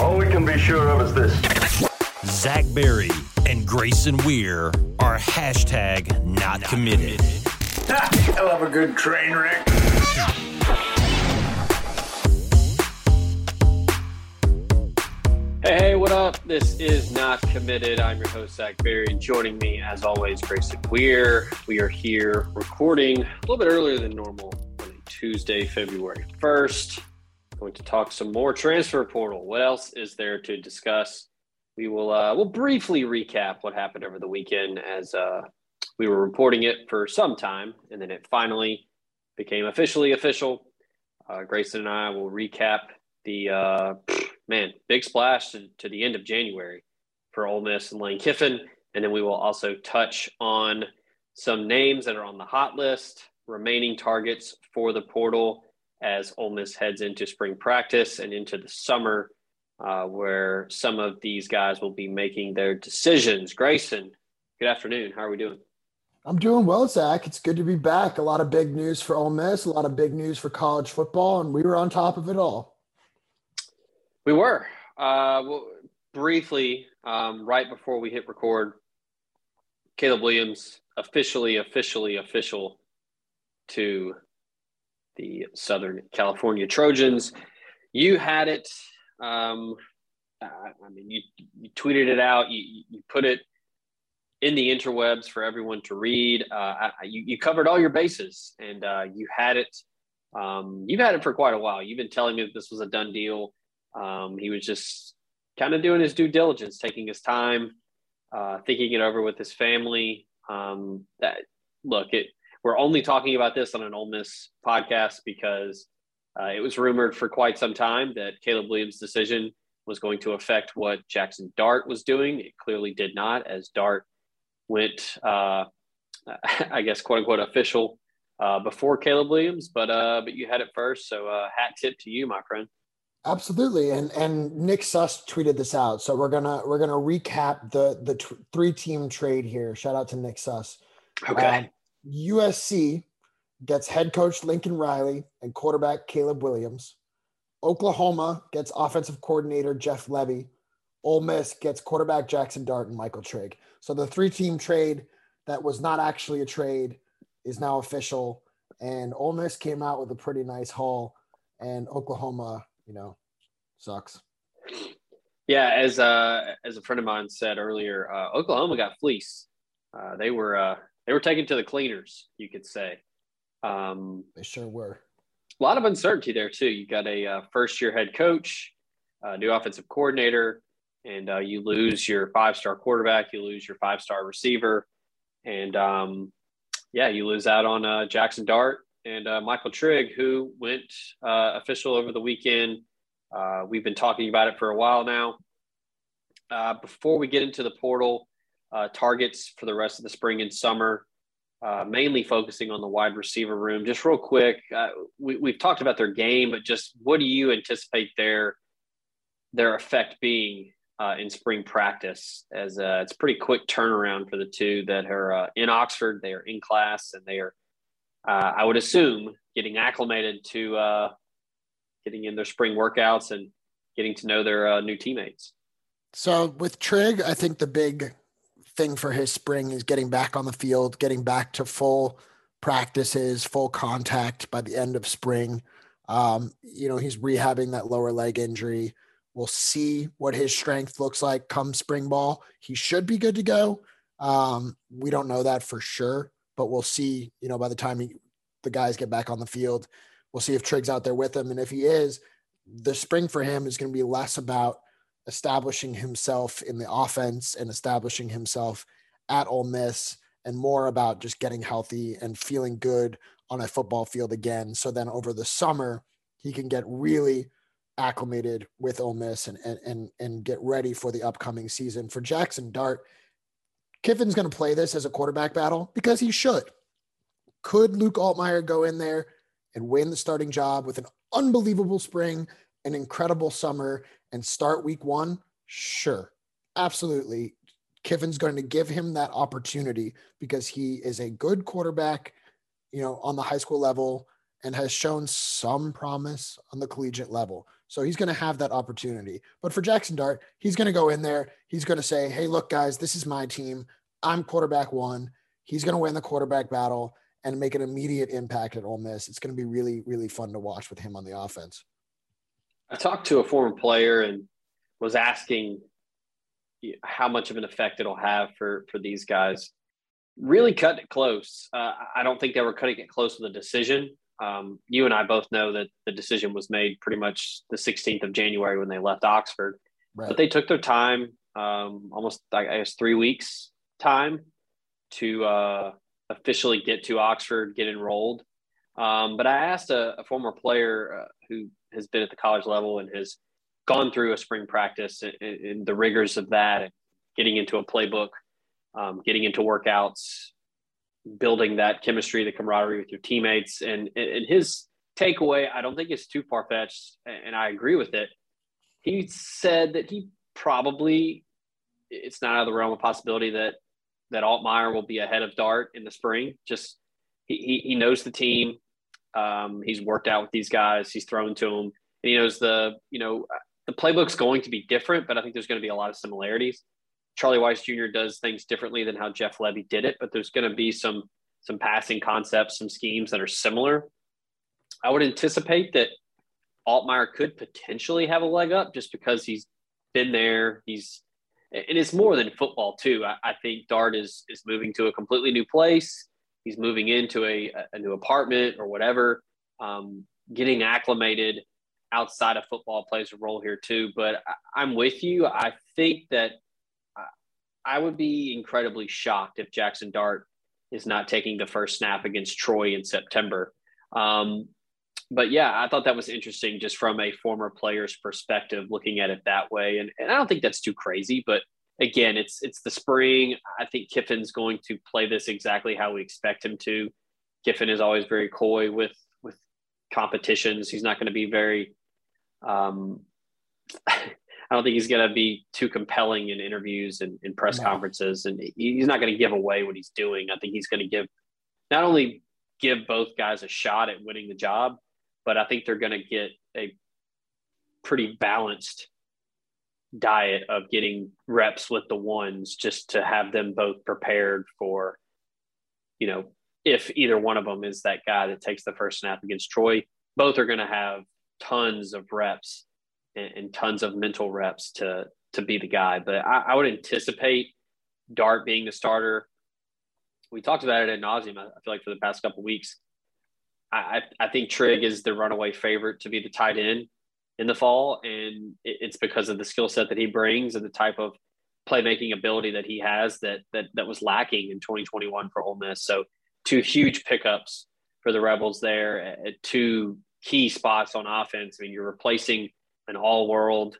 All we can be sure of is this. Zach Berry and Grayson Weir are hashtag not committed. I love a good train wreck. Hey, hey, what up? This is Not Committed. I'm your host, Zach Berry. Joining me, as always, Grayson Weir. We are here recording a little bit earlier than normal on Tuesday, February 1st. Going to talk some more transfer portal. What else is there to discuss? We will uh, we'll briefly recap what happened over the weekend as uh, we were reporting it for some time, and then it finally became officially official. Uh, Grayson and I will recap the uh, man big splash to, to the end of January for Ole Miss and Lane Kiffin, and then we will also touch on some names that are on the hot list, remaining targets for the portal as Ole Miss heads into spring practice and into the summer, uh, where some of these guys will be making their decisions. Grayson, good afternoon. How are we doing? I'm doing well, Zach. It's good to be back. A lot of big news for Ole Miss, a lot of big news for college football, and we were on top of it all. We were. Uh, well, briefly, um, right before we hit record, Caleb Williams officially, officially, official to the Southern California Trojans. You had it. Um, I mean, you, you tweeted it out. You, you put it in the interwebs for everyone to read. Uh, I, you, you covered all your bases, and uh, you had it. Um, you've had it for quite a while. You've been telling me that this was a done deal. Um, he was just kind of doing his due diligence, taking his time, uh, thinking it over with his family. Um, that look, it we're only talking about this on an Ole Miss podcast because uh, it was rumored for quite some time that Caleb Williams' decision was going to affect what Jackson Dart was doing. It clearly did not, as Dart went, uh, I guess, quote unquote, official uh, before Caleb Williams. But uh, but you had it first, so uh, hat tip to you, my friend. Absolutely, and and Nick Suss tweeted this out, so we're gonna we're gonna recap the the t- three team trade here. Shout out to Nick Suss. Okay. Um, USC gets head coach Lincoln Riley and quarterback Caleb Williams. Oklahoma gets offensive coordinator Jeff Lebby. Ole Miss gets quarterback Jackson Dart and Michael Trigg. So the three team trade that was not actually a trade is now official. And Ole Miss came out with a pretty nice haul, and Oklahoma, you know, sucks. Yeah, as uh, as a friend of mine said earlier, uh, Oklahoma got fleeced. Uh, they were uh, they were taken to the cleaners, you could say. Um, They sure were. a lot of uncertainty there too. You got a uh, first year head coach, uh, new offensive coordinator, and uh, you lose your five star quarterback, you lose your five star receiver, and um, yeah, you lose out on uh, Jackson Dart and uh, Michael Trigg, who went uh, official over the weekend. Uh, we've been talking about it for a while now. Uh, before we get into the portal, uh, targets for the rest of the spring and summer, uh, mainly focusing on the wide receiver room. Just real quick, uh, we, we've talked about their game, but just what do you anticipate their their effect being uh, in spring practice? As uh, it's pretty quick turnaround for the two that are uh, in Oxford. They are in class, and they are, I would assume, getting acclimated to getting in their spring workouts and getting to know their new teammates. So with Trigg, I think the big thing for his spring is getting back on the field, getting back to full practices, full contact by the end of spring. Um, you know, he's rehabbing that lower leg injury. We'll see what his strength looks like come spring ball. He should be good to go. Um, we don't know that for sure, but we'll see. You know, by the time he, the guys get back on the field, we'll see if Trigg's out there with him, and if he is, the spring for him is going to be less about establishing himself in the offense and establishing himself at Ole Miss, and more about just getting healthy and feeling good on a football field again. So then over the summer, he can get really acclimated with Ole Miss and and and, and get ready for the upcoming season. For Jackson Dart, Kiffin's going to play this as a quarterback battle because he should. Could Luke Altmyer go in there and win the starting job with an unbelievable spring, an incredible summer, and start week one? Sure, absolutely. Kiffin's going to give him that opportunity because he is a good quarterback, you know, on the high school level and has shown some promise on the collegiate level. So he's going to have that opportunity. But for Jackson Dart, he's going to go in there. He's going to say, hey, look, guys, this is my team. I'm quarterback one. He's going to win the quarterback battle and make an immediate impact at Ole Miss. It's going to be really, really fun to watch with him on the offense. I talked to a former player and was asking how much of an effect it'll have for for these guys. Really cutting it close. Uh, I don't think they were cutting it close with a decision um, you and I both know that the decision was made pretty much the 16th of January when they left Oxford. Right. But they took their time, um, almost I guess three weeks time to uh, officially get to Oxford, get enrolled. Um, but I asked a, a former player uh, who has been at the college level and has gone through a spring practice and, and the rigors of that, and getting into a playbook, um, getting into workouts, building that chemistry, the camaraderie with your teammates. And, and his takeaway, I don't think is too far fetched, and I agree with it. He said that he probably, it's not out of the realm of possibility that that Altmyer will be ahead of Dart in the spring. Just he, he knows the team. Um, he's worked out with these guys. He's thrown to them. And he knows the, you know, the playbook's going to be different, but I think there's going to be a lot of similarities. Charlie Weis Jr. does things differently than how Jeff Lebby did it, but there's going to be some some passing concepts, some schemes that are similar. I would anticipate that Altmyer could potentially have a leg up just because he's been there. He's and it's more than football too. I, I think Dart is is moving to a completely new place. He's moving into a, a new apartment or whatever. Um, getting acclimated outside of football plays a role here too. But I, I'm with you. I think that I would be incredibly shocked if Jackson Dart is not taking the first snap against Troy in September. Um, but yeah, I thought that was interesting just from a former player's perspective, looking at it that way. And, and I don't think that's too crazy, but again, it's it's the spring. I think Kiffin's going to play this exactly how we expect him to. Kiffin is always very coy with with competitions. He's not going to be very um, I don't think he's going to be too compelling in interviews and in press no. conferences, and he's not going to give away what he's doing. I think he's going to give not only give both guys a shot at winning the job, but I think they're going to get a pretty balanced diet of getting reps with the ones just to have them both prepared for, you know, if either one of them is that guy that takes the first snap against Troy, both are going to have tons of reps and, and, tons of mental reps to to be the guy. But I, I, would anticipate Dart being the starter. We talked about it at nauseum. I feel like for the past couple weeks. I, I think Trigg is the runaway favorite to be the tight end in the fall, and it's because of the skill set that he brings and the type of playmaking ability that he has that that that was lacking in 2021 for Ole Miss. So two huge pickups for the Rebels there at two key spots on offense. I mean, you're replacing an all world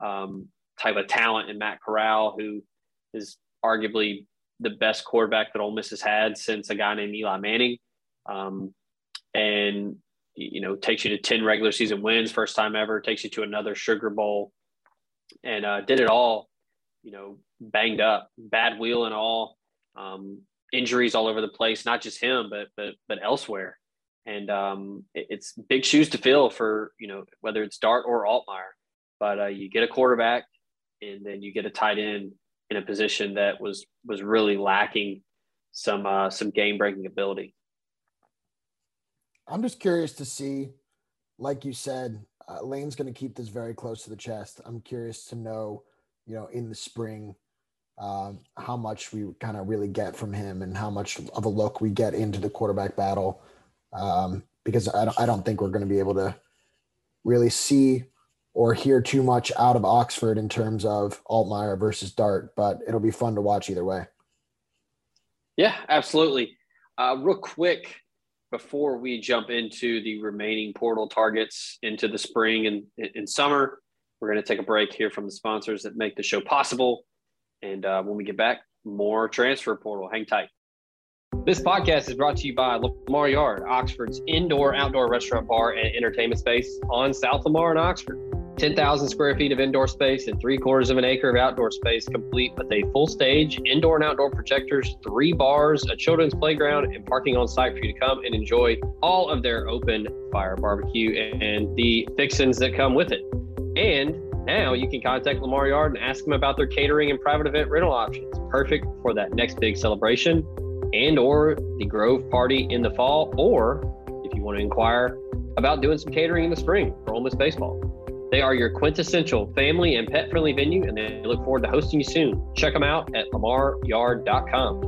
um, type of talent in Matt Corral, who is arguably the best quarterback that Ole Miss has had since a guy named Eli Manning. Um, and, you know, takes you to 10 regular season wins, first time ever, takes you to another Sugar Bowl, and uh, did it all, you know, banged up, bad wheel and all, um, injuries all over the place, not just him, but, but, but elsewhere and um, it, it's big shoes to fill for you know whether it's Dart or Altmyer. But uh, you get a quarterback, and then you get a tight end in a position that was was really lacking some uh, some game breaking ability. I'm just curious to see, like you said, uh, Lane's going to keep this very close to the chest. I'm curious to know, you know, in the spring, um, how much we kind of really get from him and how much of a look we get into the quarterback battle. Um, because I don't, I don't think we're going to be able to really see or hear too much out of Oxford in terms of Altmyer versus Dart, but it'll be fun to watch either way. Yeah, absolutely. Uh, real quick, before we jump into the remaining portal targets into the spring and in summer, we're going to take a break here from the sponsors that make the show possible. And uh, when we get back, more transfer portal. Hang tight. This podcast is brought to you by Lamar Yard, Oxford's indoor outdoor restaurant bar and entertainment space on South Lamar in Oxford. 10,000 square feet of indoor space and three quarters of an acre of outdoor space, complete with a full stage, indoor and outdoor projectors, three bars, a children's playground, and parking on site for you to come and enjoy all of their open fire barbecue and the fixins that come with it. And now you can contact Lamar Yard and ask them about their catering and private event rental options. Perfect for that next big celebration and or the Grove party in the fall, or if you want to inquire about doing some catering in the spring for Ole Miss baseball. They are your quintessential family and pet friendly venue, and they look forward to hosting you soon. Check them out at lamaryard.com.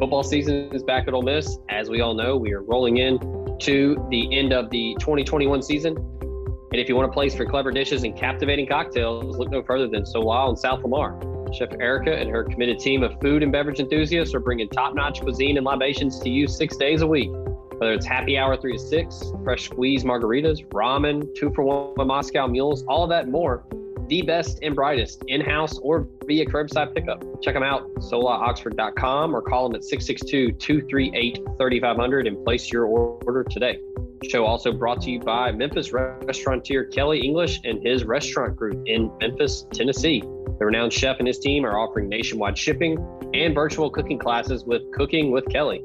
Football season is back at Ole Miss. As we all know, we are rolling in to the end of the 2021 season. And if you want a place for clever dishes and captivating cocktails, look no further than Solal in South Lamar. Chef Erica and her committed team of food and beverage enthusiasts are bringing top notch cuisine and libations to you six days a week. Whether it's happy hour three to six, fresh squeeze margaritas, ramen, two for one Moscow mules, all of that more. The best and brightest in house or via curbside pickup. Check them out, solaoxford.com or call them at 662 238 3500 and place your order today. Show also brought to you by Memphis restaurateur Kelly English and his restaurant group in Memphis, Tennessee. The renowned chef and his team are offering nationwide shipping and virtual cooking classes with Cooking with Kelly.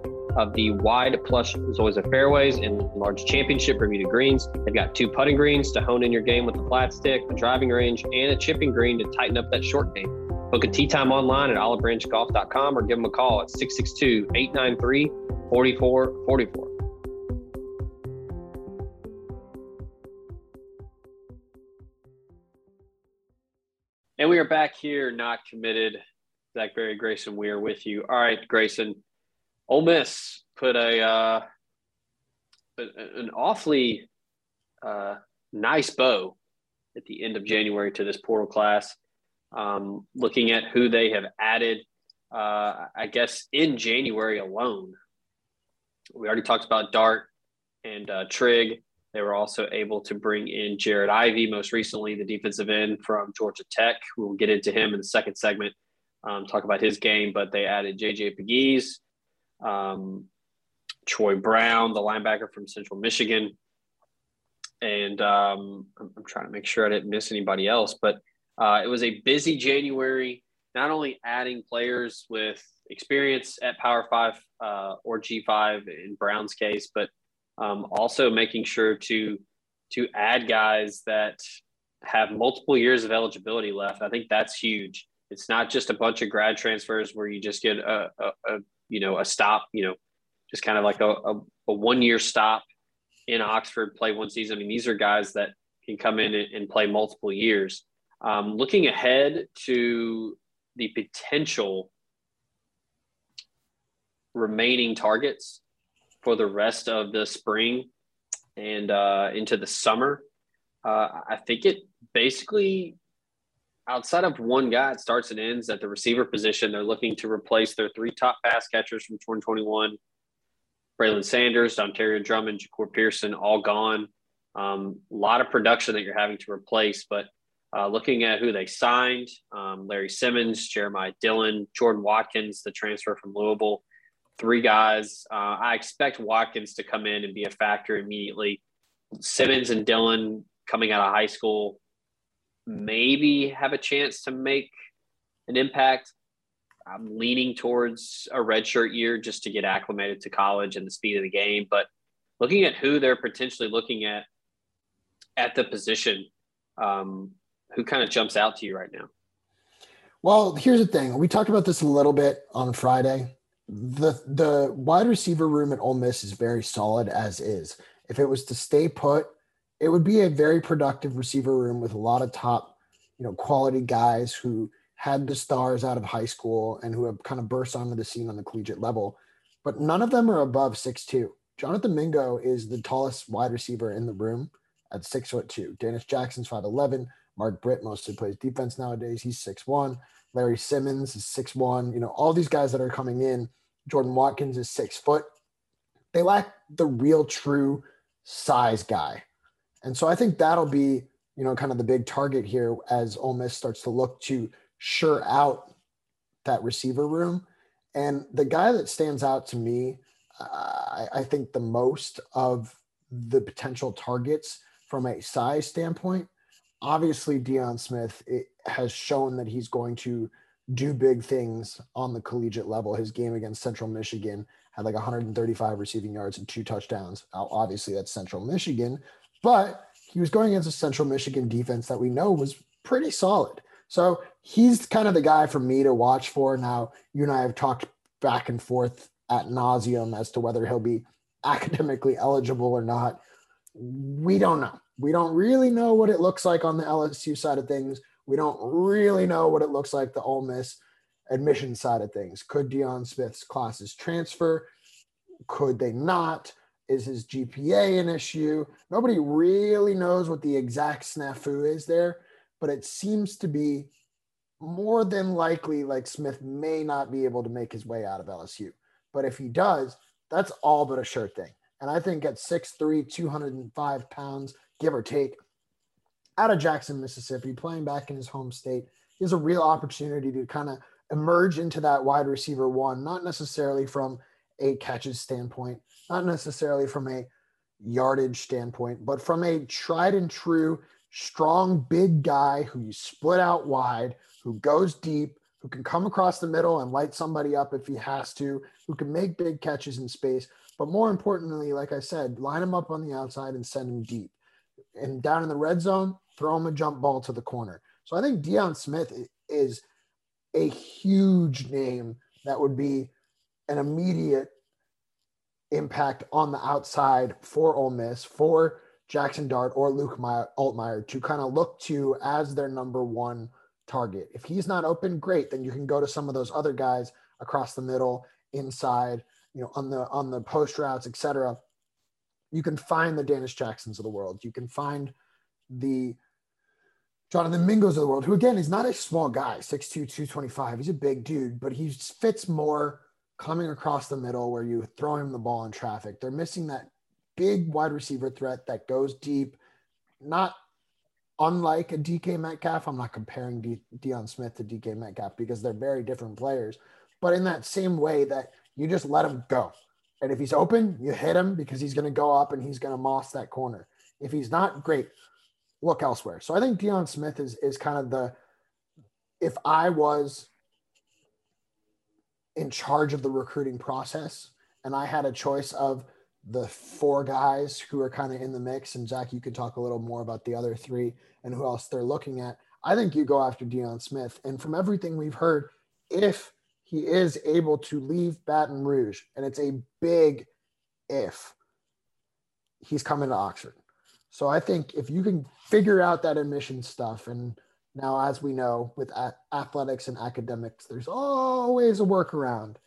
of the wide plush Zoysia fairways and large championship Bermuda greens. They've got two putting greens to hone in your game with the flat stick, a driving range, and a chipping green to tighten up that short game. Book a tee time online at olivebranchgolf.com or give them a call at 662 893 4444. And we are back here, not committed. Zach Berry, Grayson, we are with you. All right, Grayson, Ole Miss put a uh, an awfully uh, nice bow at the end of January to this portal class. Um, looking at who they have added, uh, I guess in January alone, we already talked about Dart and uh, Trigg. They were also able to bring in Jared Ivey, most recently the defensive end from Georgia Tech. We'll get into him in the second segment, um, talk about his game. But they added JJ Pegues, um, Troy Brown, the linebacker from Central Michigan. And um, I'm, trying to make sure I didn't miss anybody else, but uh, it was a busy January, not only adding players with experience at Power Five uh, or G5 in Brown's case, but um, also making sure to to add guys that have multiple years of eligibility left. I think that's huge. It's not just a bunch of grad transfers where you just get a, a, a you know, a stop, you know, just kind of like a, a, a one year stop in Oxford, play one season. I mean, these are guys that can come in and, and play multiple years. Um, looking ahead to the potential remaining targets for the rest of the spring and uh, into the summer, uh, I think it basically outside of one guy, it starts and ends at the receiver position. They're looking to replace their three top pass catchers from 2021 Braylon Sanders, Dontario Drummond, Jahcour Pearson, all gone. Um, a lot of production that you're having to replace, but uh, looking at who they signed um, Larry Simmons, Jeremiah Dillon, Jordan Watkins, the transfer from Louisville, three guys. Uh, I expect Watkins to come in and be a factor immediately. Simmons and Dillon coming out of high school, maybe have a chance to make an impact. I'm leaning towards a redshirt year just to get acclimated to college and the speed of the game. But looking at who they're potentially looking at at the position, um, who kind of jumps out to you right now? Well, here's the thing. We talked about this a little bit on Friday. The the wide receiver room at Ole Miss is very solid as is. If it was to stay put, it would be a very productive receiver room with a lot of top, you know, quality guys who had the stars out of high school and who have kind of burst onto the scene on the collegiate level. But none of them are above six two. Jonathan Mingo is the tallest wide receiver in the room at six foot two. Dannis Jackson's 5'11. Mark Britt mostly plays defense nowadays. He's six one. Larry Simmons is six one. You know, all these guys that are coming in. Jordan Watkins is six foot. They lack the real true size guy. And so I think that'll be, you know, kind of the big target here as Ole Miss starts to look to sure out that receiver room. And the guy that stands out to me, I, think the most of the potential targets from a size standpoint obviously Deion Smith has shown that he's going to do big things on the collegiate level. His game against Central Michigan had like 135 receiving yards and two touchdowns. Obviously, that's Central Michigan, but he was going against a Central Michigan defense that we know was pretty solid. So he's kind of the guy for me to watch for. Now, you and I have talked back and forth at nauseum as to whether he'll be academically eligible or not. We don't know. We don't really know what it looks like on the LSU side of things. We don't really know what it looks like the Ole Miss admission side of things. Could Deion Smith's classes transfer? Could they not? Is his GPA an issue? Nobody really knows what the exact snafu is there, but it seems to be more than likely like Smith may not be able to make his way out of LSU. But if he does, that's all but a sure thing. And I think at 6'3, 205 pounds, give or take, out of Jackson, Mississippi, playing back in his home state. He has a real opportunity to kind of emerge into that wide receiver one, not necessarily from a catches standpoint, not necessarily from a yardage standpoint, but from a tried and true, strong, big guy who you split out wide, who goes deep, who can come across the middle and light somebody up if he has to, who can make big catches in space. But more importantly, like I said, line him up on the outside and send him deep and down in the red zone, throw him a jump ball to the corner. So I think Deion Smith is a huge name that would be an immediate impact on the outside for Ole Miss, for Jackson Dart or Luke Altmyer to kind of look to as their number one target. If he's not open, great. Then you can go to some of those other guys across the middle, inside, you know, on the on the post routes, etc you can find the Dannis Jacksons of the world. You can find the Jonathan Mingos of the world, who again is not a small guy, 6'2, 225. He's a big dude, but he fits more coming across the middle where you throw him the ball in traffic. They're missing that big wide receiver threat that goes deep, not unlike a DK Metcalf. I'm not comparing De- Deion Smith to DK Metcalf because they're very different players, but in that same way that you just let him go. And if he's open, you hit him because he's going to go up and he's going to moss that corner. If he's not, great. Look elsewhere. So I think Deion Smith is is kind of the if I was in charge of the recruiting process and I had a choice of the four guys who are kind of in the mix, and Zach, you could talk a little more about the other three and who else they're looking at. I think you go after Deion Smith. And from everything we've heard, if he is able to leave Baton Rouge, and it's a big if he's coming to Oxford. So I think if you can figure out that admission stuff, and now as we know with a- athletics and academics, there's always a workaround.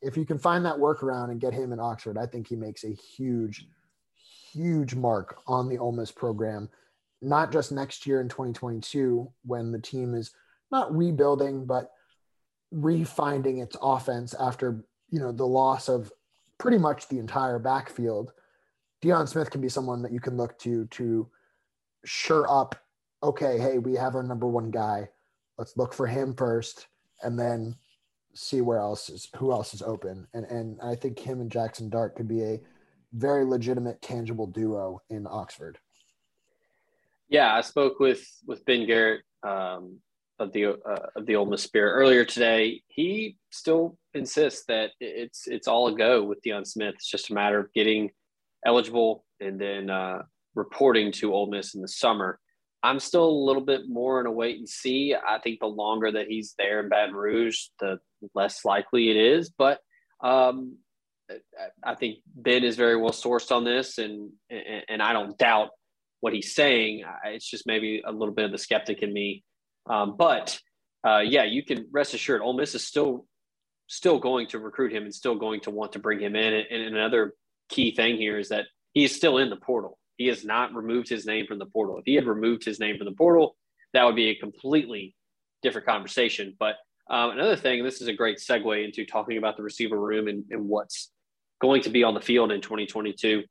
If you can find that workaround and get him in Oxford, I think he makes a huge, huge mark on the Ole Miss program, not just next year in 2022 when the team is not rebuilding, but refinding its offense after you know the loss of pretty much the entire backfield. Deion Smith can be someone that you can look to to sure up. Okay, hey, we have our number one guy. Let's look for him first, and then see where else is who else is open. And and I think him and Jackson Dart could be a very legitimate, tangible duo in Oxford. Yeah, I spoke with with Ben Garrett um, of the uh, of the Ole Miss Spirit earlier today. He still insists that it's it's all a go with Deion Smith. It's just a matter of getting eligible and then uh, reporting to Ole Miss in the summer. I'm still a little bit more in a wait and see. I think the longer that he's there in Baton Rouge, the less likely it is. But um, I think Ben is very well sourced on this, and and I don't doubt what he's saying. It's just maybe a little bit of the skeptic in me. Um, but uh, yeah, you can rest assured, Ole Miss is still still going to recruit him and still going to want to bring him in. And, and another key thing here is that he is still in the portal. He has not removed his name from the portal. If he had removed his name from the portal, that would be a completely different conversation. But um, another thing, this is a great segue into talking about the receiver room and, and what's going to be on the field in 2022.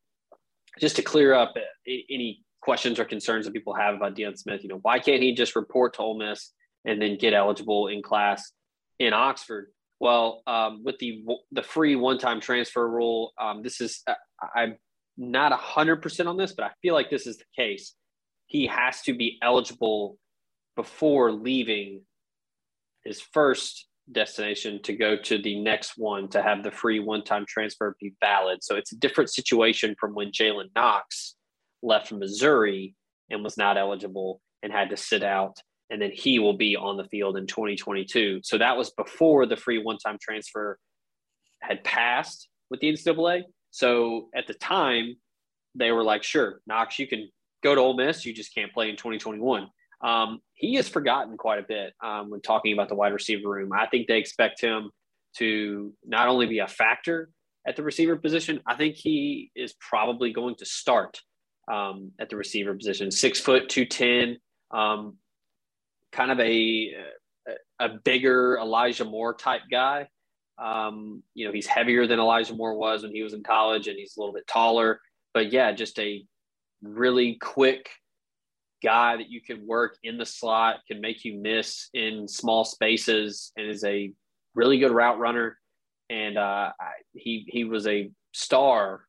Just to clear up any questions or concerns that people have about Deion Smith, you know, why can't he just report to Ole Miss and then get eligible in class in Oxford? Well, um, with the the free one time transfer rule, um, this is uh, I'm not hundred percent on this, but I feel like this is the case. He has to be eligible before leaving his first destination to go to the next one to have the free one time transfer be valid. So it's a different situation from when Jalen Knox left Missouri and was not eligible and had to sit out. And then he will be on the field in 2022. So that was before the free one time transfer had passed with the NCAA. So at the time, they were like, sure, Knox, you can go to Ole Miss. You just can't play in 2021. Um, he has forgotten quite a bit um, when talking about the wide receiver room. I think they expect him to not only be a factor at the receiver position, I think he is probably going to start um, at the receiver position. Six foot, 210, um, kind of a, a bigger Elijah Moore type guy. Um, you know, he's heavier than Elijah Moore was when he was in college, and he's a little bit taller. But yeah, just a really quick guy that you can work in the slot, can make you miss in small spaces, and is a really good route runner. And uh, he he was a star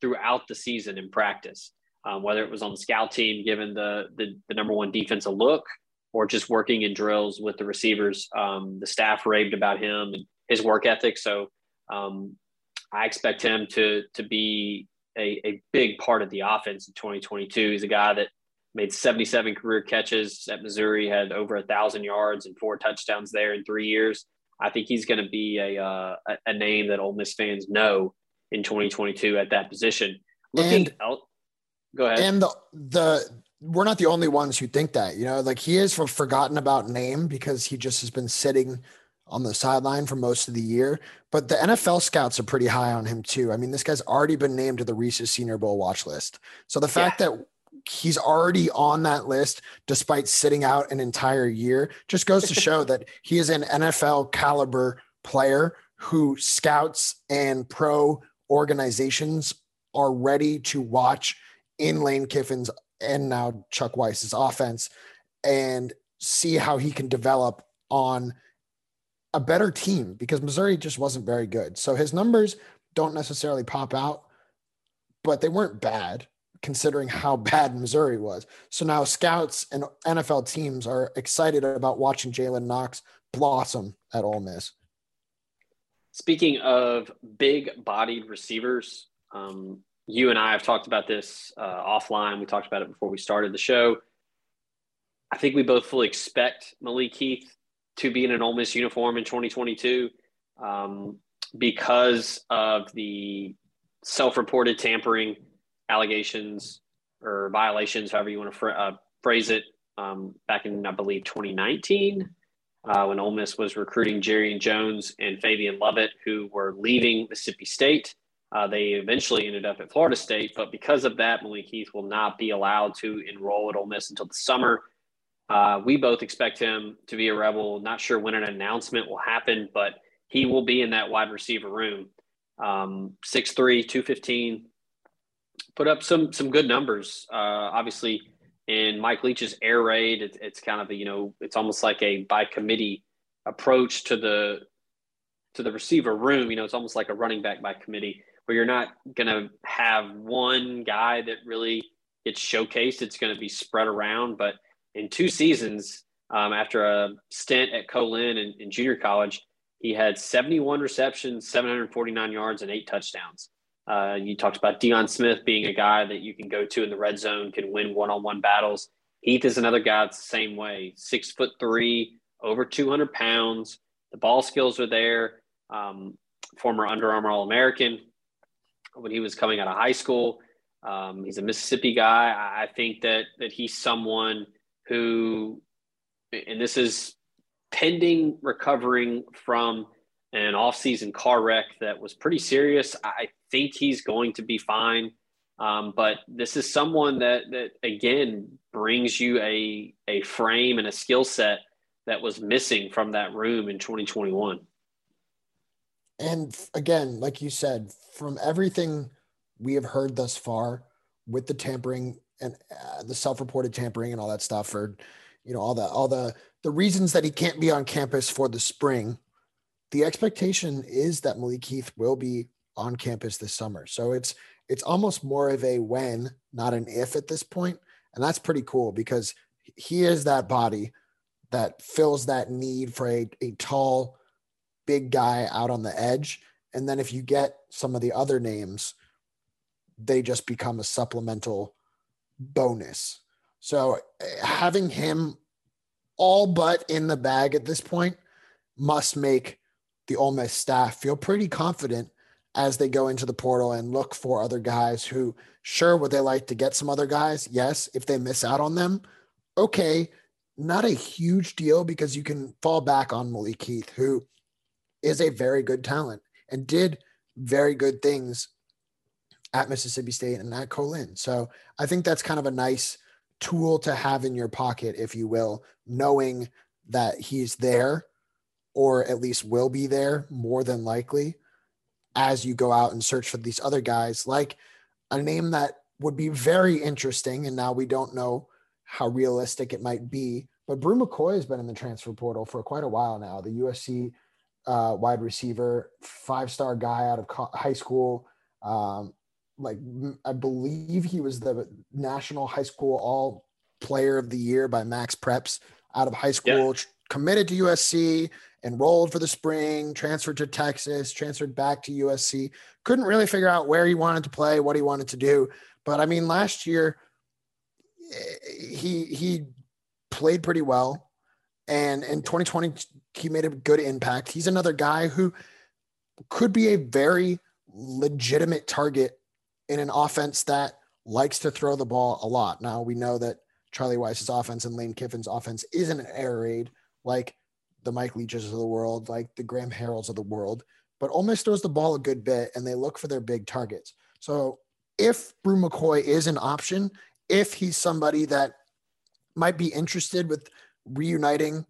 throughout the season in practice um, whether it was on the scout team, given the, the, the number one defensive look, or just working in drills with the receivers. Um, the staff raved about him and his work ethic. So um, I expect him to to be a, a big part of the offense in 2022. He's a guy that made 77 career catches at Missouri, had over a thousand yards and four touchdowns there in three years. I think he's going to be a, uh, a name that Ole Miss fans know in 2022 at that position. Looking and, out, Go ahead. And the the we're not the only ones who think that. You know, like he is forgotten about name because he just has been sitting on the sideline for most of the year. But the NFL scouts are pretty high on him too. I mean, this guy's already been named to the Reese's Senior Bowl watch list. So the fact yeah. that he's already on that list despite sitting out an entire year just goes to show that he is an NFL caliber player who scouts and pro organizations are ready to watch in Lane Kiffin's and now Chuck Weis's offense and see how he can develop on a better team because Missouri just wasn't very good. So his numbers don't necessarily pop out, but they weren't bad considering how bad Missouri was. So now scouts and NFL teams are excited about watching Jalen Knox blossom at Ole Miss. Speaking of big bodied receivers, um, you and I have talked about this uh, offline. We talked about it before we started the show. I think we both fully expect Malik Heath to be in an Ole Miss uniform in 2022 um, because of the self-reported tampering allegations or violations, however you want to uh, phrase it, um, back in I believe 2019 uh, when Ole Miss was recruiting Jarrian Jones and Fabien Lovett, who were leaving Mississippi State. Uh, they eventually ended up at Florida State, but because of that, Malik Heath will not be allowed to enroll at Ole Miss until the summer. Uh, we both expect him to be a rebel. Not sure when an announcement will happen, but he will be in that wide receiver room. Um, 6'3, 215. Put up some some good numbers. Uh, obviously, in Mike Leach's air raid, it, it's kind of a, you know, it's almost like a by committee approach to the to the receiver room. You know, it's almost like a running back by committee where you're not going to have one guy that really gets showcased. It's going to be spread around. But in two seasons, um, after a stint at Co-Lin in, in junior college, he had 71 receptions, 749 yards, and eight touchdowns. Uh, you talked about Deion Smith being a guy that you can go to in the red zone, can win one-on-one battles. Heath is another guy that's the same way. Six foot three, over 200 pounds. The ball skills are there. Um, former Under Armour All American when he was coming out of high school. Um, he's a Mississippi guy. I think that that he's someone who, and this is pending recovering from an off-season car wreck that was pretty serious. I think he's going to be fine. Um, but this is someone that that again brings you a a frame and a skill set that was missing from that room in 2021. And again, like you said, from everything we have heard thus far with the tampering and uh, the self-reported tampering and all that stuff, or you know all the all the the reasons that he can't be on campus for the spring, the expectation is that Malik Heath will be on campus this summer. So it's it's almost more of a when, not an if at this point, and that's pretty cool because he is that body that fills that need for a, a tall, big guy out on the edge. And then if you get some of the other names, they just become a supplemental bonus. So having him all but in the bag at this point must make the Ole Miss staff feel pretty confident as they go into the portal and look for other guys who, sure, would they like to get some other guys? Yes. If they miss out on them, okay, not a huge deal because you can fall back on Malik Heath, who is a very good talent and did very good things at Mississippi State and at Co-Lin. So I think that's kind of a nice tool to have in your pocket, if you will, knowing that he's there or at least will be there more than likely as you go out and search for these other guys, like a name that would be very interesting. And now we don't know how realistic it might be. But Bru McCoy has been in the transfer portal for quite a while now. The USC uh, wide receiver, five star guy out of high school. Um, like I believe he was the national high school all player of the year by Max Preps out of high school, yeah. committed to USC, enrolled for the spring, transferred to Texas, transferred back to USC. Couldn't really figure out where he wanted to play, what he wanted to do. But I mean, last year eh, he he played pretty well. And in 2020, he made a good impact. He's another guy who could be a very legitimate target in an offense that likes to throw the ball a lot. Now we know that Charlie Weis's offense and Lane Kiffin's offense isn't an air raid like the Mike Leaches of the world, like the Graham Harrells of the world, but Ole Miss throws the ball a good bit and they look for their big targets. So if Bru McCoy is an option, if he's somebody that might be interested with reuniting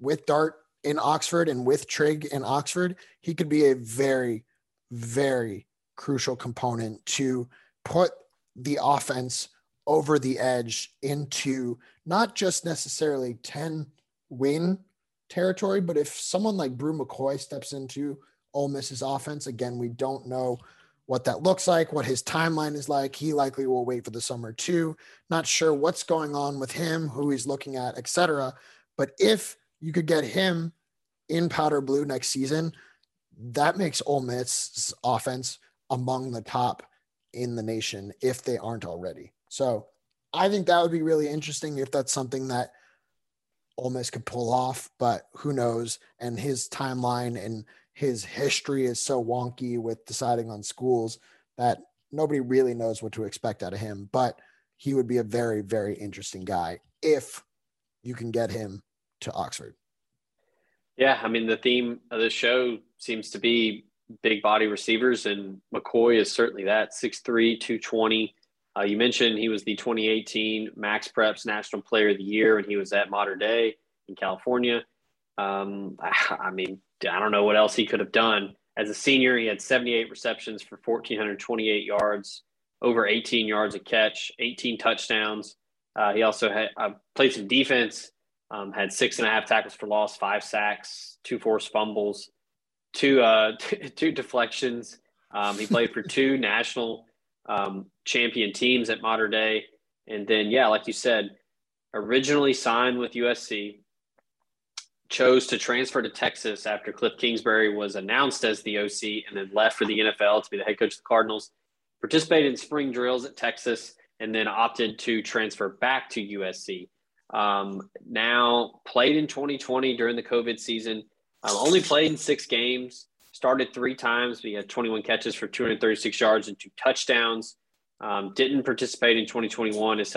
with Dart in Oxford and with Trigg in Oxford, he could be a very, very crucial component to put the offense over the edge into not just necessarily 10 win territory, but if someone like Bru McCoy steps into Ole Miss's offense, again, we don't know what that looks like, what his timeline is like. He likely will wait for the summer too. Not sure what's going on with him, who he's looking at, etc. But if you could get him in powder blue next season, that makes Ole Miss's offense among the top in the nation if they aren't already. So I think that would be really interesting if that's something that Ole Miss could pull off, but who knows? And his timeline and his history is so wonky with deciding on schools that nobody really knows what to expect out of him. But he would be a very, very interesting guy if you can get him to Oxford. Yeah, I mean the theme of the show seems to be big body receivers, and McCoy is certainly that 6'3, 220. Uh, you mentioned he was the 2018 Max Preps National Player of the Year, and he was at Mater Dei in California. Um, I mean, I don't know what else he could have done. As a senior, he had 78 receptions for 1,428 yards, over 18 yards a catch, 18 touchdowns. Uh, he also had uh, played some defense, um, had six and a half tackles for loss, five sacks, two forced fumbles, two uh, two deflections. Um, he played for two national um, champion teams at Mater Dei, and then yeah, like you said, originally signed with USC, chose to transfer to Texas after Cliff Kingsbury was announced as the OC and then left for the NFL to be the head coach of the Cardinals. Participated in spring drills at Texas and then opted to transfer back to USC. Um, now played in 2020 during the COVID season. Um, only played in six games. Started three times. We had 21 catches for 236 yards and two touchdowns. Um, didn't participate in 2021 as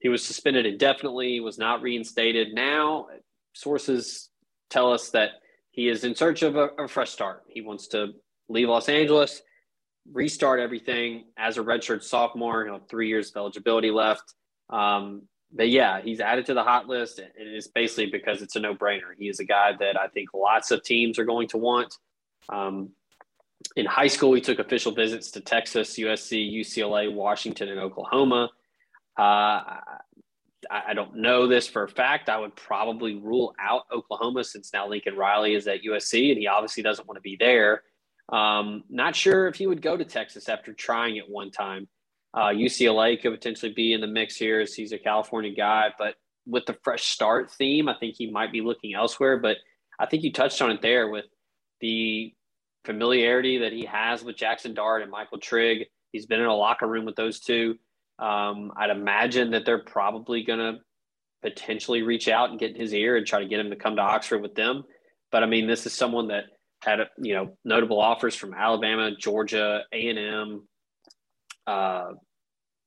he was suspended indefinitely. Was not reinstated. Now sources tell us that he is in search of a, a fresh start. He wants to leave Los Angeles, restart everything as a redshirt sophomore. You know, three years of eligibility left. Um, but yeah, he's added to the hot list, and it's basically because it's a no-brainer. He is a guy that I think lots of teams are going to want. Um, in high school, he took official visits to Texas, USC, UCLA, Washington, and Oklahoma. Uh, I, I don't know this for a fact. I would probably rule out Oklahoma since now Lincoln Riley is at USC and he obviously doesn't want to be there. Um, not sure if he would go to Texas after trying it one time. Uh, UCLA could potentially be in the mix here as he's a California guy, but with the fresh start theme, I think he might be looking elsewhere. But I think you touched on it there with the familiarity that he has with Jackson Dart and Michael Trigg. He's been in a locker room with those two. Um, I'd imagine that they're probably going to potentially reach out and get in his ear and try to get him to come to Oxford with them. But I mean, this is someone that had you know notable offers from Alabama, Georgia, A and M, uh,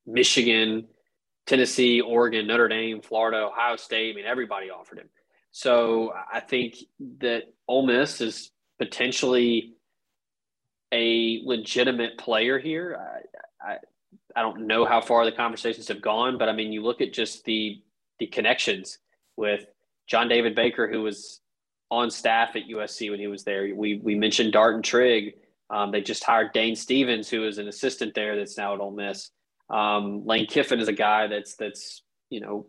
Michigan, Tennessee, Oregon, Notre Dame, Florida, Ohio State. I mean, everybody offered him. So I think that Ole Miss is potentially a legitimate player here. I, I, I don't know how far the conversations have gone, but I mean, you look at just the the connections with John David Baker, who was on staff at USC when he was there. We we mentioned Dart and Trigg. Um, they just hired Dane Stevens, who is an assistant there that's now at Ole Miss. Um, Lane Kiffin is a guy that's that's you know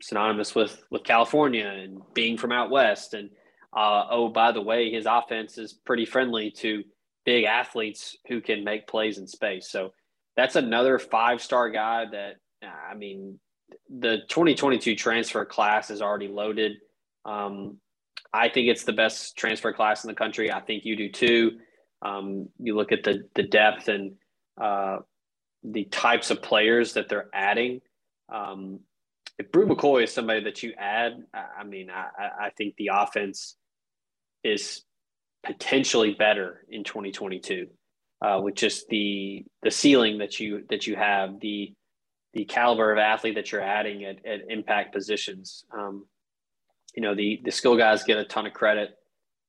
synonymous with with California and being from out west. And uh, oh, by the way, his offense is pretty friendly to big athletes who can make plays in space. So that's another five star guy that I mean, the 2022 transfer class is already loaded. Um, I think it's the best transfer class in the country. I think you do too. Um, you look at the the depth and uh, the types of players that they're adding. Um, if Bru McCoy is somebody that you add, I mean, I, I think the offense is potentially better in 2022 uh, with just the the ceiling that you that you have, the the caliber of athlete that you're adding at, at impact positions. Um, you know, the the skill guys get a ton of credit,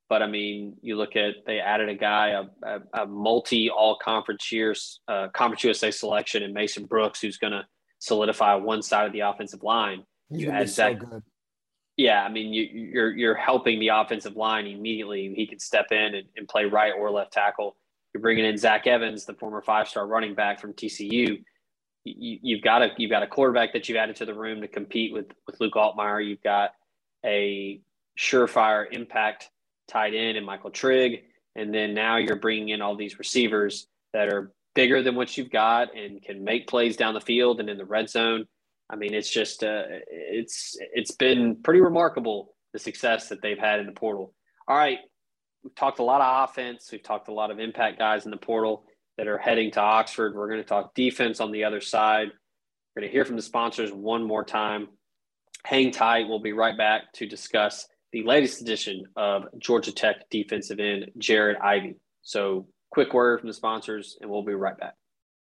but I mean, you look at they added a guy, a, a, a multi all conference years uh, conference USA selection and Mason Brooks, who's going to solidify one side of the offensive line. You add Zach, so yeah, I mean, you, you're you're helping the offensive line immediately. He can step in and, and play right or left tackle. You're bringing in Zach Evans, the former five-star running back from TCU. You, have got a you've got a quarterback that you've added to the room to compete with with Luke Altmyer. You've got a surefire impact tight end and Michael Trigg, and then now you're bringing in all these receivers that are bigger than what you've got and can make plays down the field and in the red zone. I mean, it's just uh, it's it's been pretty remarkable the success that they've had in the portal. All right, we've talked a lot of offense. We've talked a lot of impact guys in the portal that are heading to Oxford. We're going to talk defense on the other side. We're going to hear from the sponsors one more time. Hang tight. We'll be right back to discuss the latest edition of Georgia Tech defensive end, Jared Ivey. So, quick word from the sponsors, and we'll be right back.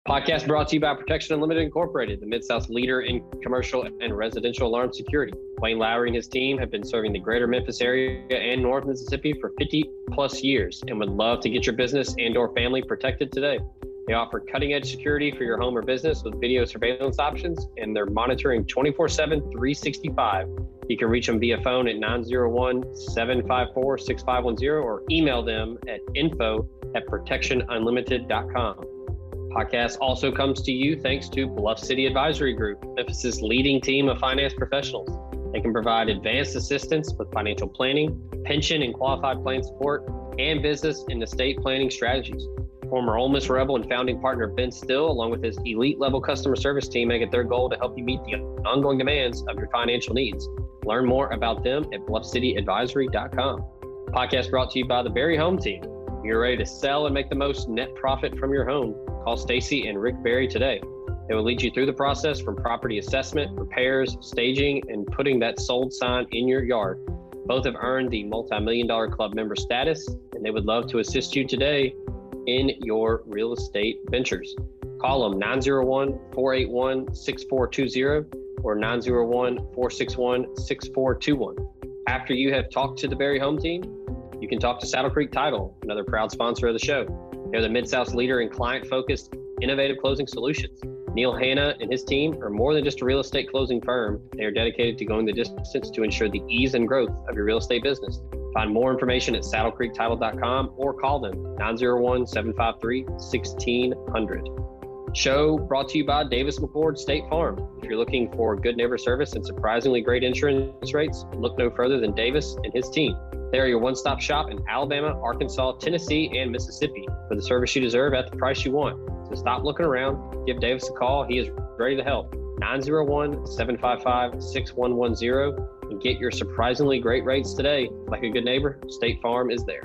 Podcast brought to you by Protection Unlimited Incorporated, the Mid South's leader in commercial and residential alarm security. Wayne Lowry and his team have been serving the greater Memphis area and North Mississippi for 50 plus years and would love to get your business and or family protected today. They offer cutting edge security for your home or business with video surveillance options, and they're monitoring 24 7, 365. You can reach them via phone at 901 754 6510 or email them at info at protectionunlimited.com. Podcast also comes to you thanks to Bluff City Advisory Group, Memphis's leading team of finance professionals. They can provide advanced assistance with financial planning, pension and qualified plan support, and business and estate planning strategies. Former Ole Miss Rebel and founding partner Ben Still, along with his elite level customer service team, make it their goal to help you meet the ongoing demands of your financial needs. Learn more about them at bluffcityadvisory.com. Podcast brought to you by the Berry Home Team. You're ready to sell and make the most net profit from your home. Call Stacy and Rick Berry today. They will lead you through the process from property assessment, repairs, staging, and putting that sold sign in your yard. Both have earned the multi million dollar club member status, and they would love to assist you today in your real estate ventures. Call them 901 481 6420 or 901 461 6421. After you have talked to the Berry Home Team, you can talk to Saddle Creek Title, another proud sponsor of the show. They're the Mid South's leader in client focused, innovative closing solutions. Neil Hanna and his team are more than just a real estate closing firm. They are dedicated to going the distance to ensure the ease and growth of your real estate business. Find more information at saddlecreektitle.com or call them 901 753 1600. Show brought to you by Davis McCord State Farm. If you're looking for good neighbor service and surprisingly great insurance rates, look no further than Davis and his team. They are your one stop shop in Alabama, Arkansas, Tennessee, and Mississippi for the service you deserve at the price you want. So stop looking around. Give Davis a call. He is ready to help. 901 755 6110 and get your surprisingly great rates today. Like a good neighbor, State Farm is there.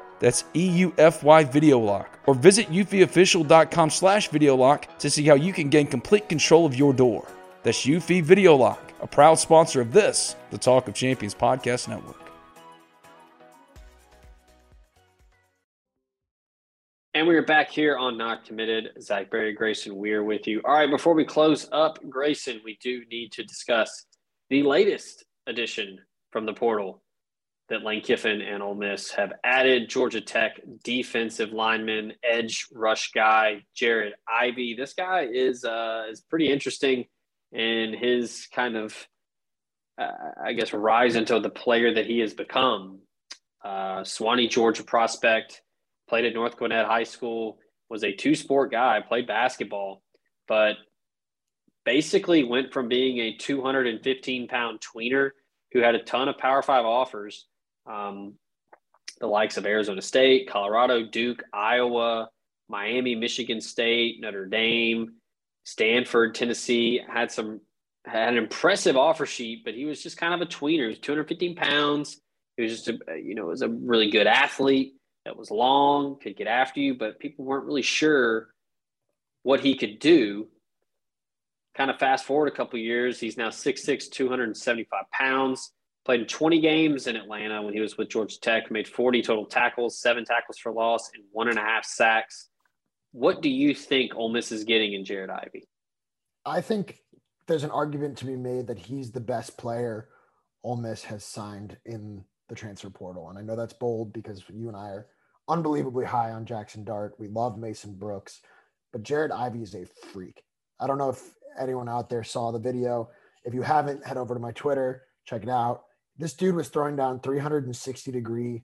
That's E-U-F-Y Video Lock. Or visit eufyofficial.com slash video lock to see how you can gain complete control of your door. That's Eufy Video Lock, a proud sponsor of this, the Talk of Champions Podcast Network. And we are back here on Not Committed. Zach Berry, Grayson Weir with you. All right, before we close up, Grayson, we do need to discuss the latest addition from the portal that Lane Kiffin and Ole Miss have added. Georgia Tech defensive lineman, edge rush guy, Jared Ivey. This guy is uh, is pretty interesting in his kind of, uh, I guess, rise into the player that he has become. Uh, Suwanee, Georgia prospect played at North Gwinnett High School, was a two sport guy, played basketball, but basically went from being a 215 pound tweener who had a ton of Power Five offers, um, the likes of Arizona State, Colorado, Duke, Iowa, Miami, Michigan State, Notre Dame, Stanford, Tennessee, had some had an impressive offer sheet, but he was just kind of a tweener. He was 215 pounds. He was just a you know was a really good athlete that was long, could get after you, but people weren't really sure what he could do. Kind of fast forward a couple years, he's now 6'6, 275 pounds. Played in 20 games in Atlanta when he was with Georgia Tech, made 40 total tackles, seven tackles for loss, and one and a half sacks. What do you think Ole Miss is getting in Jared Ivey? I think there's an argument to be made that he's the best player Ole Miss has signed in the transfer portal. And I know that's bold because you and I are unbelievably high on Jackson Dart. We love Mason Brooks, but Jared Ivey is a freak. I don't know if anyone out there saw the video. If you haven't, head over to my Twitter, check it out. This dude was throwing down 360 degree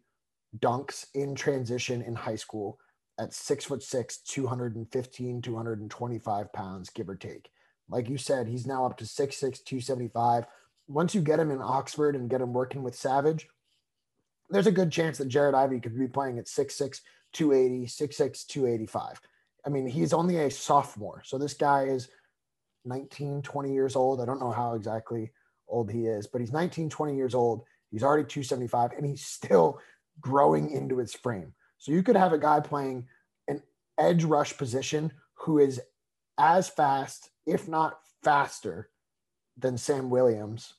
dunks in transition in high school at six foot six, 215, 225 pounds, give or take. Like you said, he's now up to six six, 275. Once you get him in Oxford and get him working with Savage, there's a good chance that Jared Ivey could be playing at six six, 280, 6'6, 285. I mean, he's only a sophomore. So this guy is 19, 20 years old. I don't know how exactly old he is, but he's 19, 20 years old. He's already 275 and he's still growing into his frame. So you could have a guy playing an edge rush position who is as fast, if not faster, than Sam Williams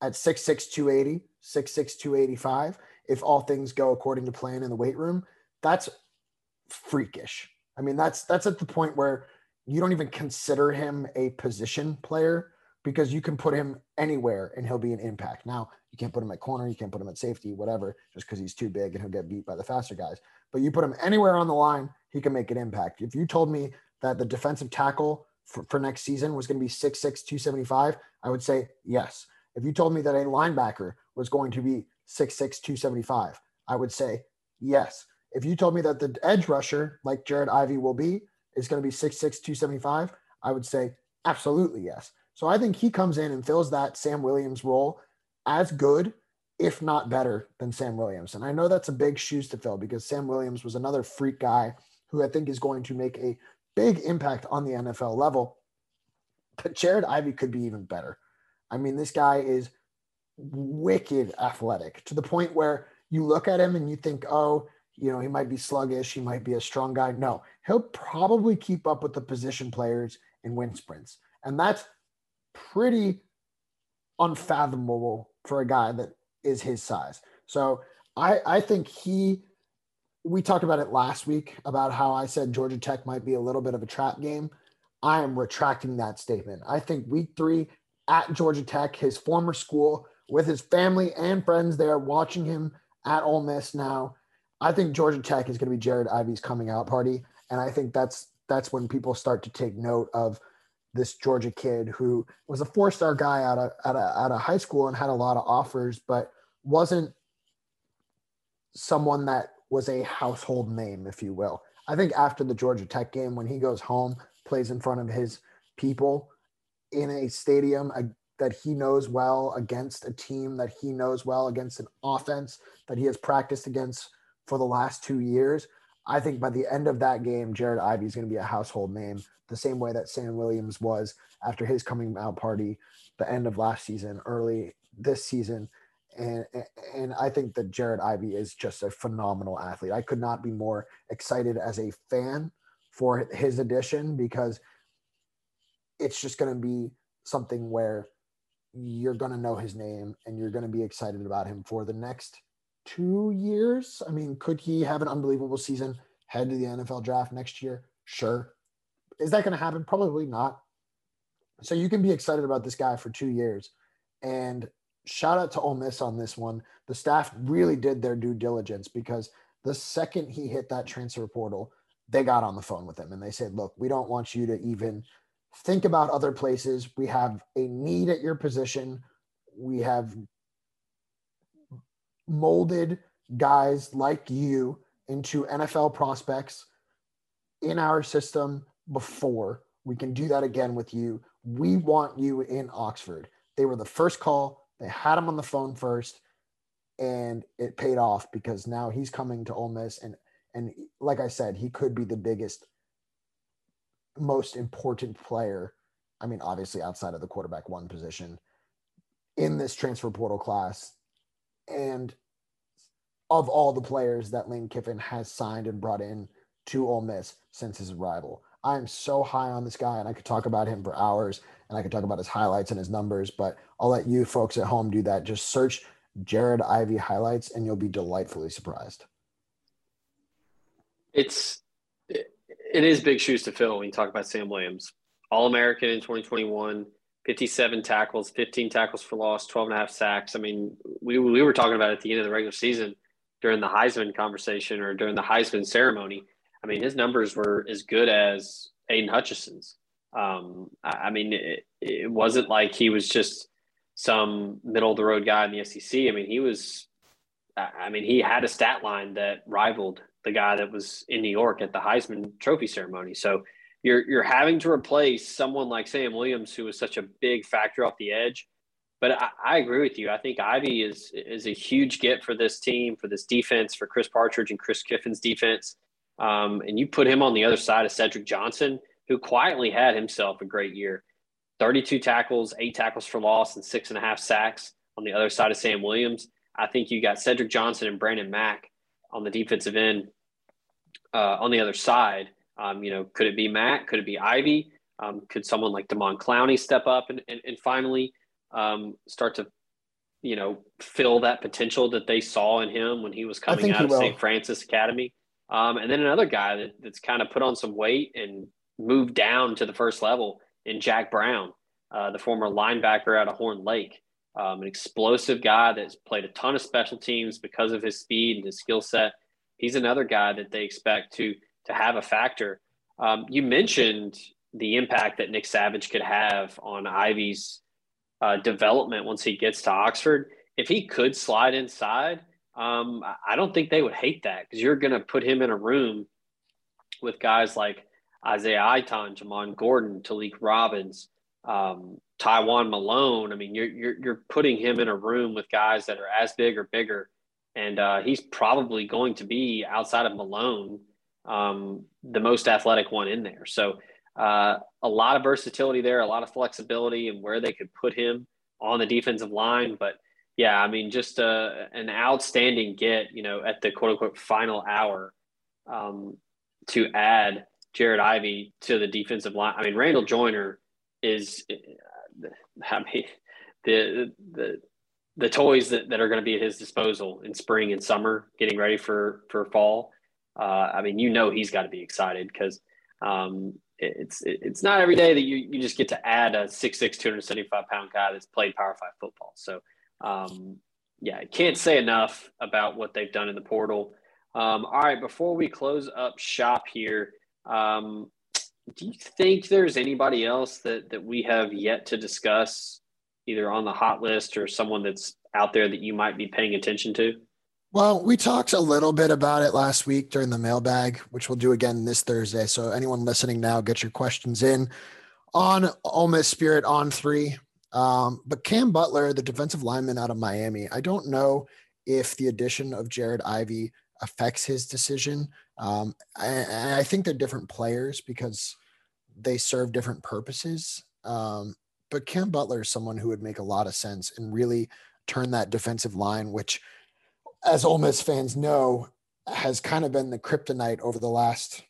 at 6'6, 280, 6'6, 285. If all things go according to plan in the weight room, that's freakish. I mean, that's that's at the point where you don't even consider him a position player because you can put him anywhere and he'll be an impact. Now, you can't put him at corner, you can't put him at safety, whatever, just because he's too big and he'll get beat by the faster guys. But you put him anywhere on the line, he can make an impact. If you told me that the defensive tackle for, for next season was going to be 6'6, 275, I would say yes. If you told me that a linebacker was going to be 6'6, 275, I would say yes. If you told me that the edge rusher, like Jared Ivey will be, is going to be 6'6, 275, I would say absolutely yes. So I think he comes in and fills that Sam Williams role as good, if not better, than Sam Williams. And I know that's a big shoes to fill because Sam Williams was another freak guy who I think is going to make a big impact on the NFL level. But Jared Ivey could be even better. I mean, this guy is wicked athletic to the point where you look at him and you think, oh, you know, he might be sluggish, he might be a strong guy. No, he'll probably keep up with the position players and win sprints. And that's pretty unfathomable for a guy that is his size. So I, I think he, we talked about it last week about how I said Georgia Tech might be a little bit of a trap game. I am retracting that statement. I think week three at Georgia Tech, his former school, with his family and friends there watching him at Ole Miss now. I think Georgia Tech is going to be Jared Ivey's coming out party, and I think that's that's when people start to take note of this Georgia kid who was a four star guy out of, out, of, out of high school and had a lot of offers, but wasn't someone that was a household name, if you will. I think after the Georgia Tech game, when he goes home, plays in front of his people in a stadium uh, that he knows well against a team that he knows well against an offense that he has practiced against for the last two years. I think by the end of that game, Jared Ivey is going to be a household name, the same way that Sam Williams was after his coming out party, the end of last season, early this season. And, and I think that Jared Ivey is just a phenomenal athlete. I could not be more excited as a fan for his addition because it's just going to be something where you're going to know his name and you're going to be excited about him for the next two years. I mean, could he have an unbelievable season, head to the NFL draft next year? Sure. Is that going to happen? Probably not. So you can be excited about this guy for two years. And shout out to Ole Miss on this one. The staff really did their due diligence because the second he hit that transfer portal, they got on the phone with him and they said, look, we don't want you to even think about other places. We have a need at your position. We have molded guys like you into NFL prospects in our system before. We can do that again with you. We want you in Oxford. They were the first call. They had him on the phone first, and it paid off because now he's coming to Ole Miss, and and like I said, he could be the biggest, most important player. I mean, obviously outside of the quarterback one position in this transfer portal class and of all the players that Lane Kiffin has signed and brought in to Ole Miss since his arrival. I am so high on this guy, and I could talk about him for hours, and I could talk about his highlights and his numbers, but I'll let you folks at home do that. Just search Jared Ivey highlights, and you'll be delightfully surprised. It's it is big shoes to fill when you talk about Sam Williams, All American in 2021, 57 tackles, 15 tackles for loss, 12 and a half sacks. I mean, we, we were talking about at the end of the regular season during the Heisman conversation or during the Heisman ceremony. I mean, his numbers were as good as Aidan Hutchinson's. Um, I, I mean, it, it wasn't like he was just some middle of the road guy in the SEC. I mean, he was, I mean, he had a stat line that rivaled the guy that was in New York at the Heisman Trophy ceremony. So you're you're having to replace someone like Sam Williams, who was such a big factor off the edge. But I, I, agree with you. I think Ivey is is a huge get for this team, for this defense, for Chris Partridge and Chris Kiffin's defense. Um, and you put him on the other side of Cedric Johnson, who quietly had himself a great year. 32 tackles, eight tackles for loss, and six and a half sacks on the other side of Sam Williams. I think you got Cedric Johnson and Brandon Mack on the defensive end uh, on the other side um, you know, could it be Matt? Could it be Ivey? Um, could someone like Damon Clowney step up and, and, and finally um, start to, you know, fill that potential that they saw in him when he was coming out of St. Frances Academy? Um, and then another guy that, that's kind of put on some weight and moved down to the first level in Jack Brown, uh, the former linebacker out of Horn Lake. Um, an explosive guy that's played a ton of special teams because of his speed and his skill set. He's another guy that they expect to to have a factor. Um, you mentioned the impact that Nick Savage could have on Ivey's uh, development once he gets to Oxford. If he could slide inside, um, I don't think they would hate that because you're going to put him in a room with guys like Isaiah Iton, Jamon Gordon, Talik Robbins, um, Tywone Malone. I mean, you're, you're, you're putting him in a room with guys that are as big or bigger, and uh, he's probably going to be outside of Malone um, the most athletic one in there. So uh, a lot of versatility there, a lot of flexibility and where they could put him on the defensive line. But yeah, I mean, just uh, an outstanding get, you know, at the quote unquote final hour um, to add Jared Ivey to the defensive line. I mean, Randall Joyner is, I mean, the, the, the toys that, that are going to be at his disposal in spring and summer, getting ready for, for fall uh, I mean, you know, he's got to be excited because um, it's it's not every day that you, you just get to add a 6'6", 275 pound guy that's played Power Five football. So, um, yeah, I can't say enough about what they've done in the portal. Um, all right, before we close up shop here, um, do you think there's anybody else that that we have yet to discuss, either on the hot list or someone that's out there that you might be paying attention to? Well, we talked a little bit about it last week during the mailbag, which we'll do again this Thursday. So anyone listening now, get your questions in on Ole Miss Spirit on three. Um, but Cam Butler, the defensive lineman out of Miami, I don't know if the addition of Jared Ivey affects his decision. Um, I, I think they're different players because they serve different purposes. Um, but Cam Butler is someone who would make a lot of sense and really turn that defensive line, which – as Ole Miss fans know, has kind of been the kryptonite over the last,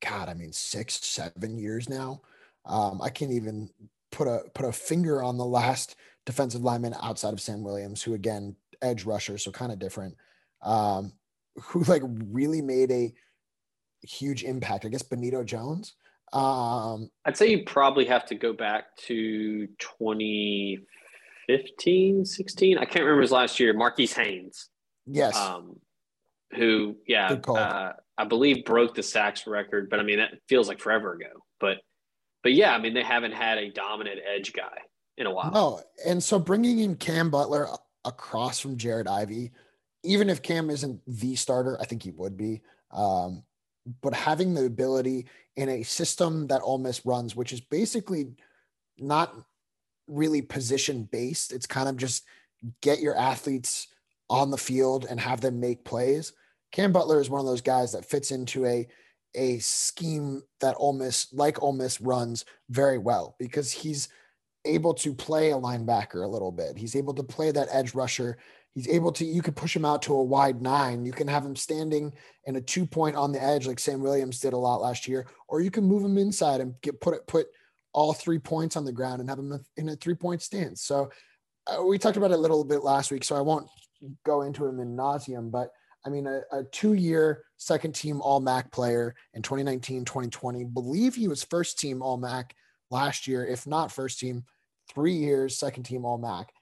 God, I mean, six, seven years now. Um, I can't even put a put a finger on the last defensive lineman outside of Sam Williams, who again edge rusher, so kind of different. Um, who like really made a huge impact. I guess Benito Jones. Um, I'd say you probably have to go back to 20 15, 16. I can't remember his last year. Marquis Haynes. Yes. Um, who, yeah, uh, I believe broke the sacks record, but I mean, that feels like forever ago. But, but yeah, I mean, they haven't had a dominant edge guy in a while. No. And so bringing in Cam Butler across from Jared Ivey, even if Cam isn't the starter, I think he would be. Um, but having the ability in a system that Ole Miss runs, which is basically not really position based. It's kind of just get your athletes on the field and have them make plays. Cam Butler is one of those guys that fits into a a scheme that Ole Miss, like Ole Miss, runs very well because he's able to play a linebacker a little bit. He's able to play that edge rusher. He's able to, you could push him out to a wide nine. You can have him standing in a two point on the edge, like Sam Williams did a lot last year, or you can move him inside and get put it, put all three points on the ground and have them in a three point stance. So uh, we talked about it a little bit last week, so I won't go into him in nauseum, but I mean, a, a two year second team All MAC player in 2019, 2020, believe he was first team All MAC last year, if not first team, three years, second team All MAC.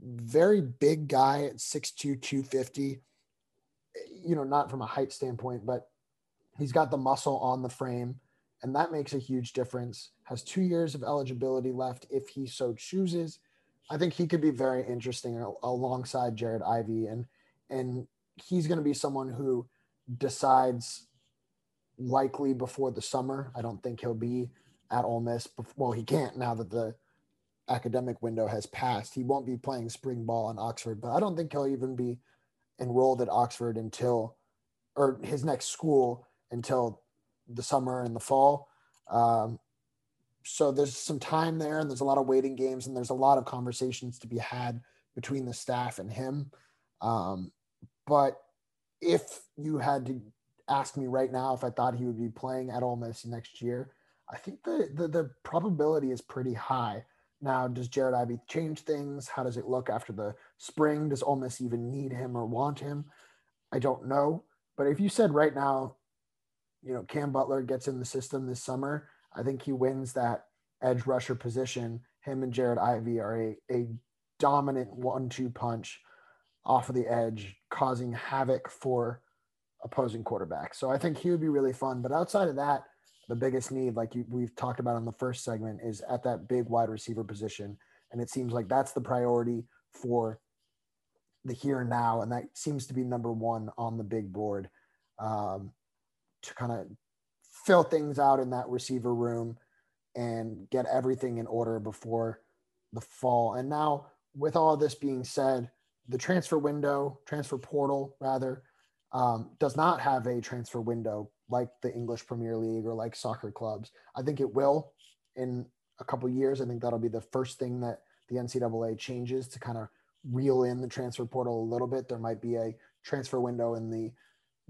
Very big guy at 6'2, 250. You know, not from a height standpoint, but he's got the muscle on the frame, and that makes a huge difference. Has two years of eligibility left if he so chooses. I think he could be very interesting alongside Jared Ivey, and and he's going to be someone who decides likely before the summer. I don't think he'll be at Ole Miss. Before, well, he can't now that the academic window has passed. He won't be playing spring ball in Oxford, but I don't think he'll even be enrolled at Oxford until, or his next school until the summer and the fall. Um, so there's some time there, and there's a lot of waiting games, and there's a lot of conversations to be had between the staff and him. Um, but if you had to ask me right now if I thought he would be playing at Ole Miss next year, I think the, the, the probability is pretty high. Now, does Jared Ivey change things? How does it look after the spring? Does Ole Miss even need him or want him? I don't know. But if you said right now, you know, Cam Butler gets in the system this summer, I think he wins that edge rusher position. Him and Jared Ivey are a, a dominant one two punch off of the edge, causing havoc for opposing quarterbacks. So I think he would be really fun. But outside of that, the biggest need, like you, we've talked about in the first segment, is at that big wide receiver position. And it seems like that's the priority for the here and now. And that seems to be number one on the big board um, to kind of fill things out in that receiver room and get everything in order before the fall. And now, with all this being said, the transfer window, transfer portal rather, um, does not have a transfer window like the English Premier League or like soccer clubs. I think it will in a couple years. I think that'll be the first thing that the NCAA changes to kind of reel in the transfer portal a little bit. There might be a transfer window in the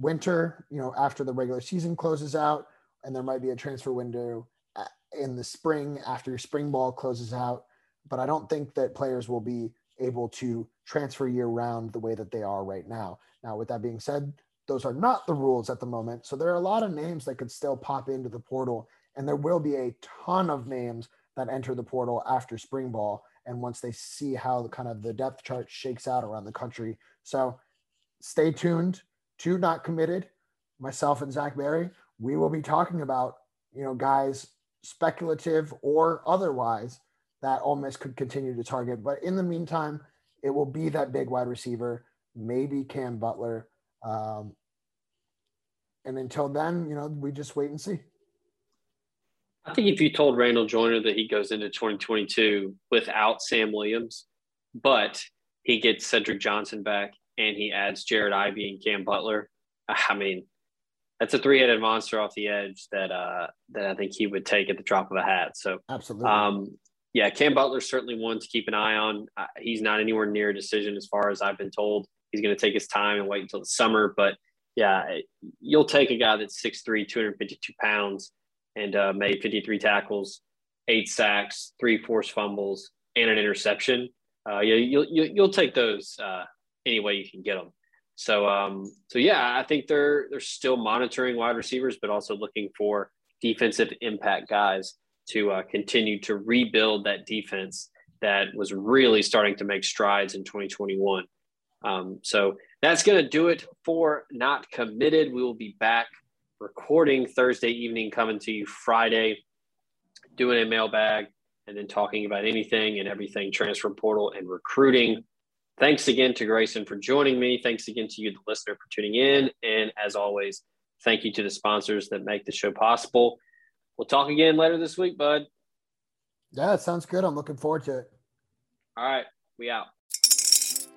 winter, you know, after the regular season closes out, and there might be a transfer window uh, in the spring after your spring ball closes out. But I don't think that players will be able to transfer year round the way that they are right now. Now, with that being said, those are not the rules at the moment. So there are a lot of names that could still pop into the portal, and there will be a ton of names that enter the portal after spring ball. And once they see how the kind of the depth chart shakes out around the country. So stay tuned to not committed. Myself and Zach Berry, we will be talking about, you know, guys speculative or otherwise that Ole Miss could continue to target. But in the meantime, it will be that big wide receiver, maybe Cam Butler. Um, and until then, you know, we just wait and see. I think if you told Randall Joyner that he goes into 2022 without Sam Williams, but he gets Cedric Johnson back and he adds Jared Ivey and Cam Butler, I mean, that's a three-headed monster off the edge that uh, that I think he would take at the drop of a hat. So absolutely, um, yeah, Cam Butler's certainly one to keep an eye on. Uh, he's not anywhere near a decision as far as I've been told. He's going to take his time and wait until the summer. But yeah, you'll take a guy that's 6'3, 252 pounds and uh, made 53 tackles, eight sacks, three forced fumbles, and an interception. Uh, yeah, you'll, you'll take those uh, any way you can get them. So, um, so yeah, I think they're they're still monitoring wide receivers, but also looking for defensive impact guys to uh, continue to rebuild that defense that was really starting to make strides in 2021. Um, so that's going to do it for Not Committed. We will be back recording Thursday evening, coming to you Friday, doing a mailbag, and then talking about anything and everything transfer portal and recruiting. Thanks again to Grayson for joining me. Thanks again to you, the listener, for tuning in. And as always, thank you to the sponsors that make the show possible. We'll talk again later this week, bud. Yeah, it sounds good. I'm looking forward to it. All right, we out.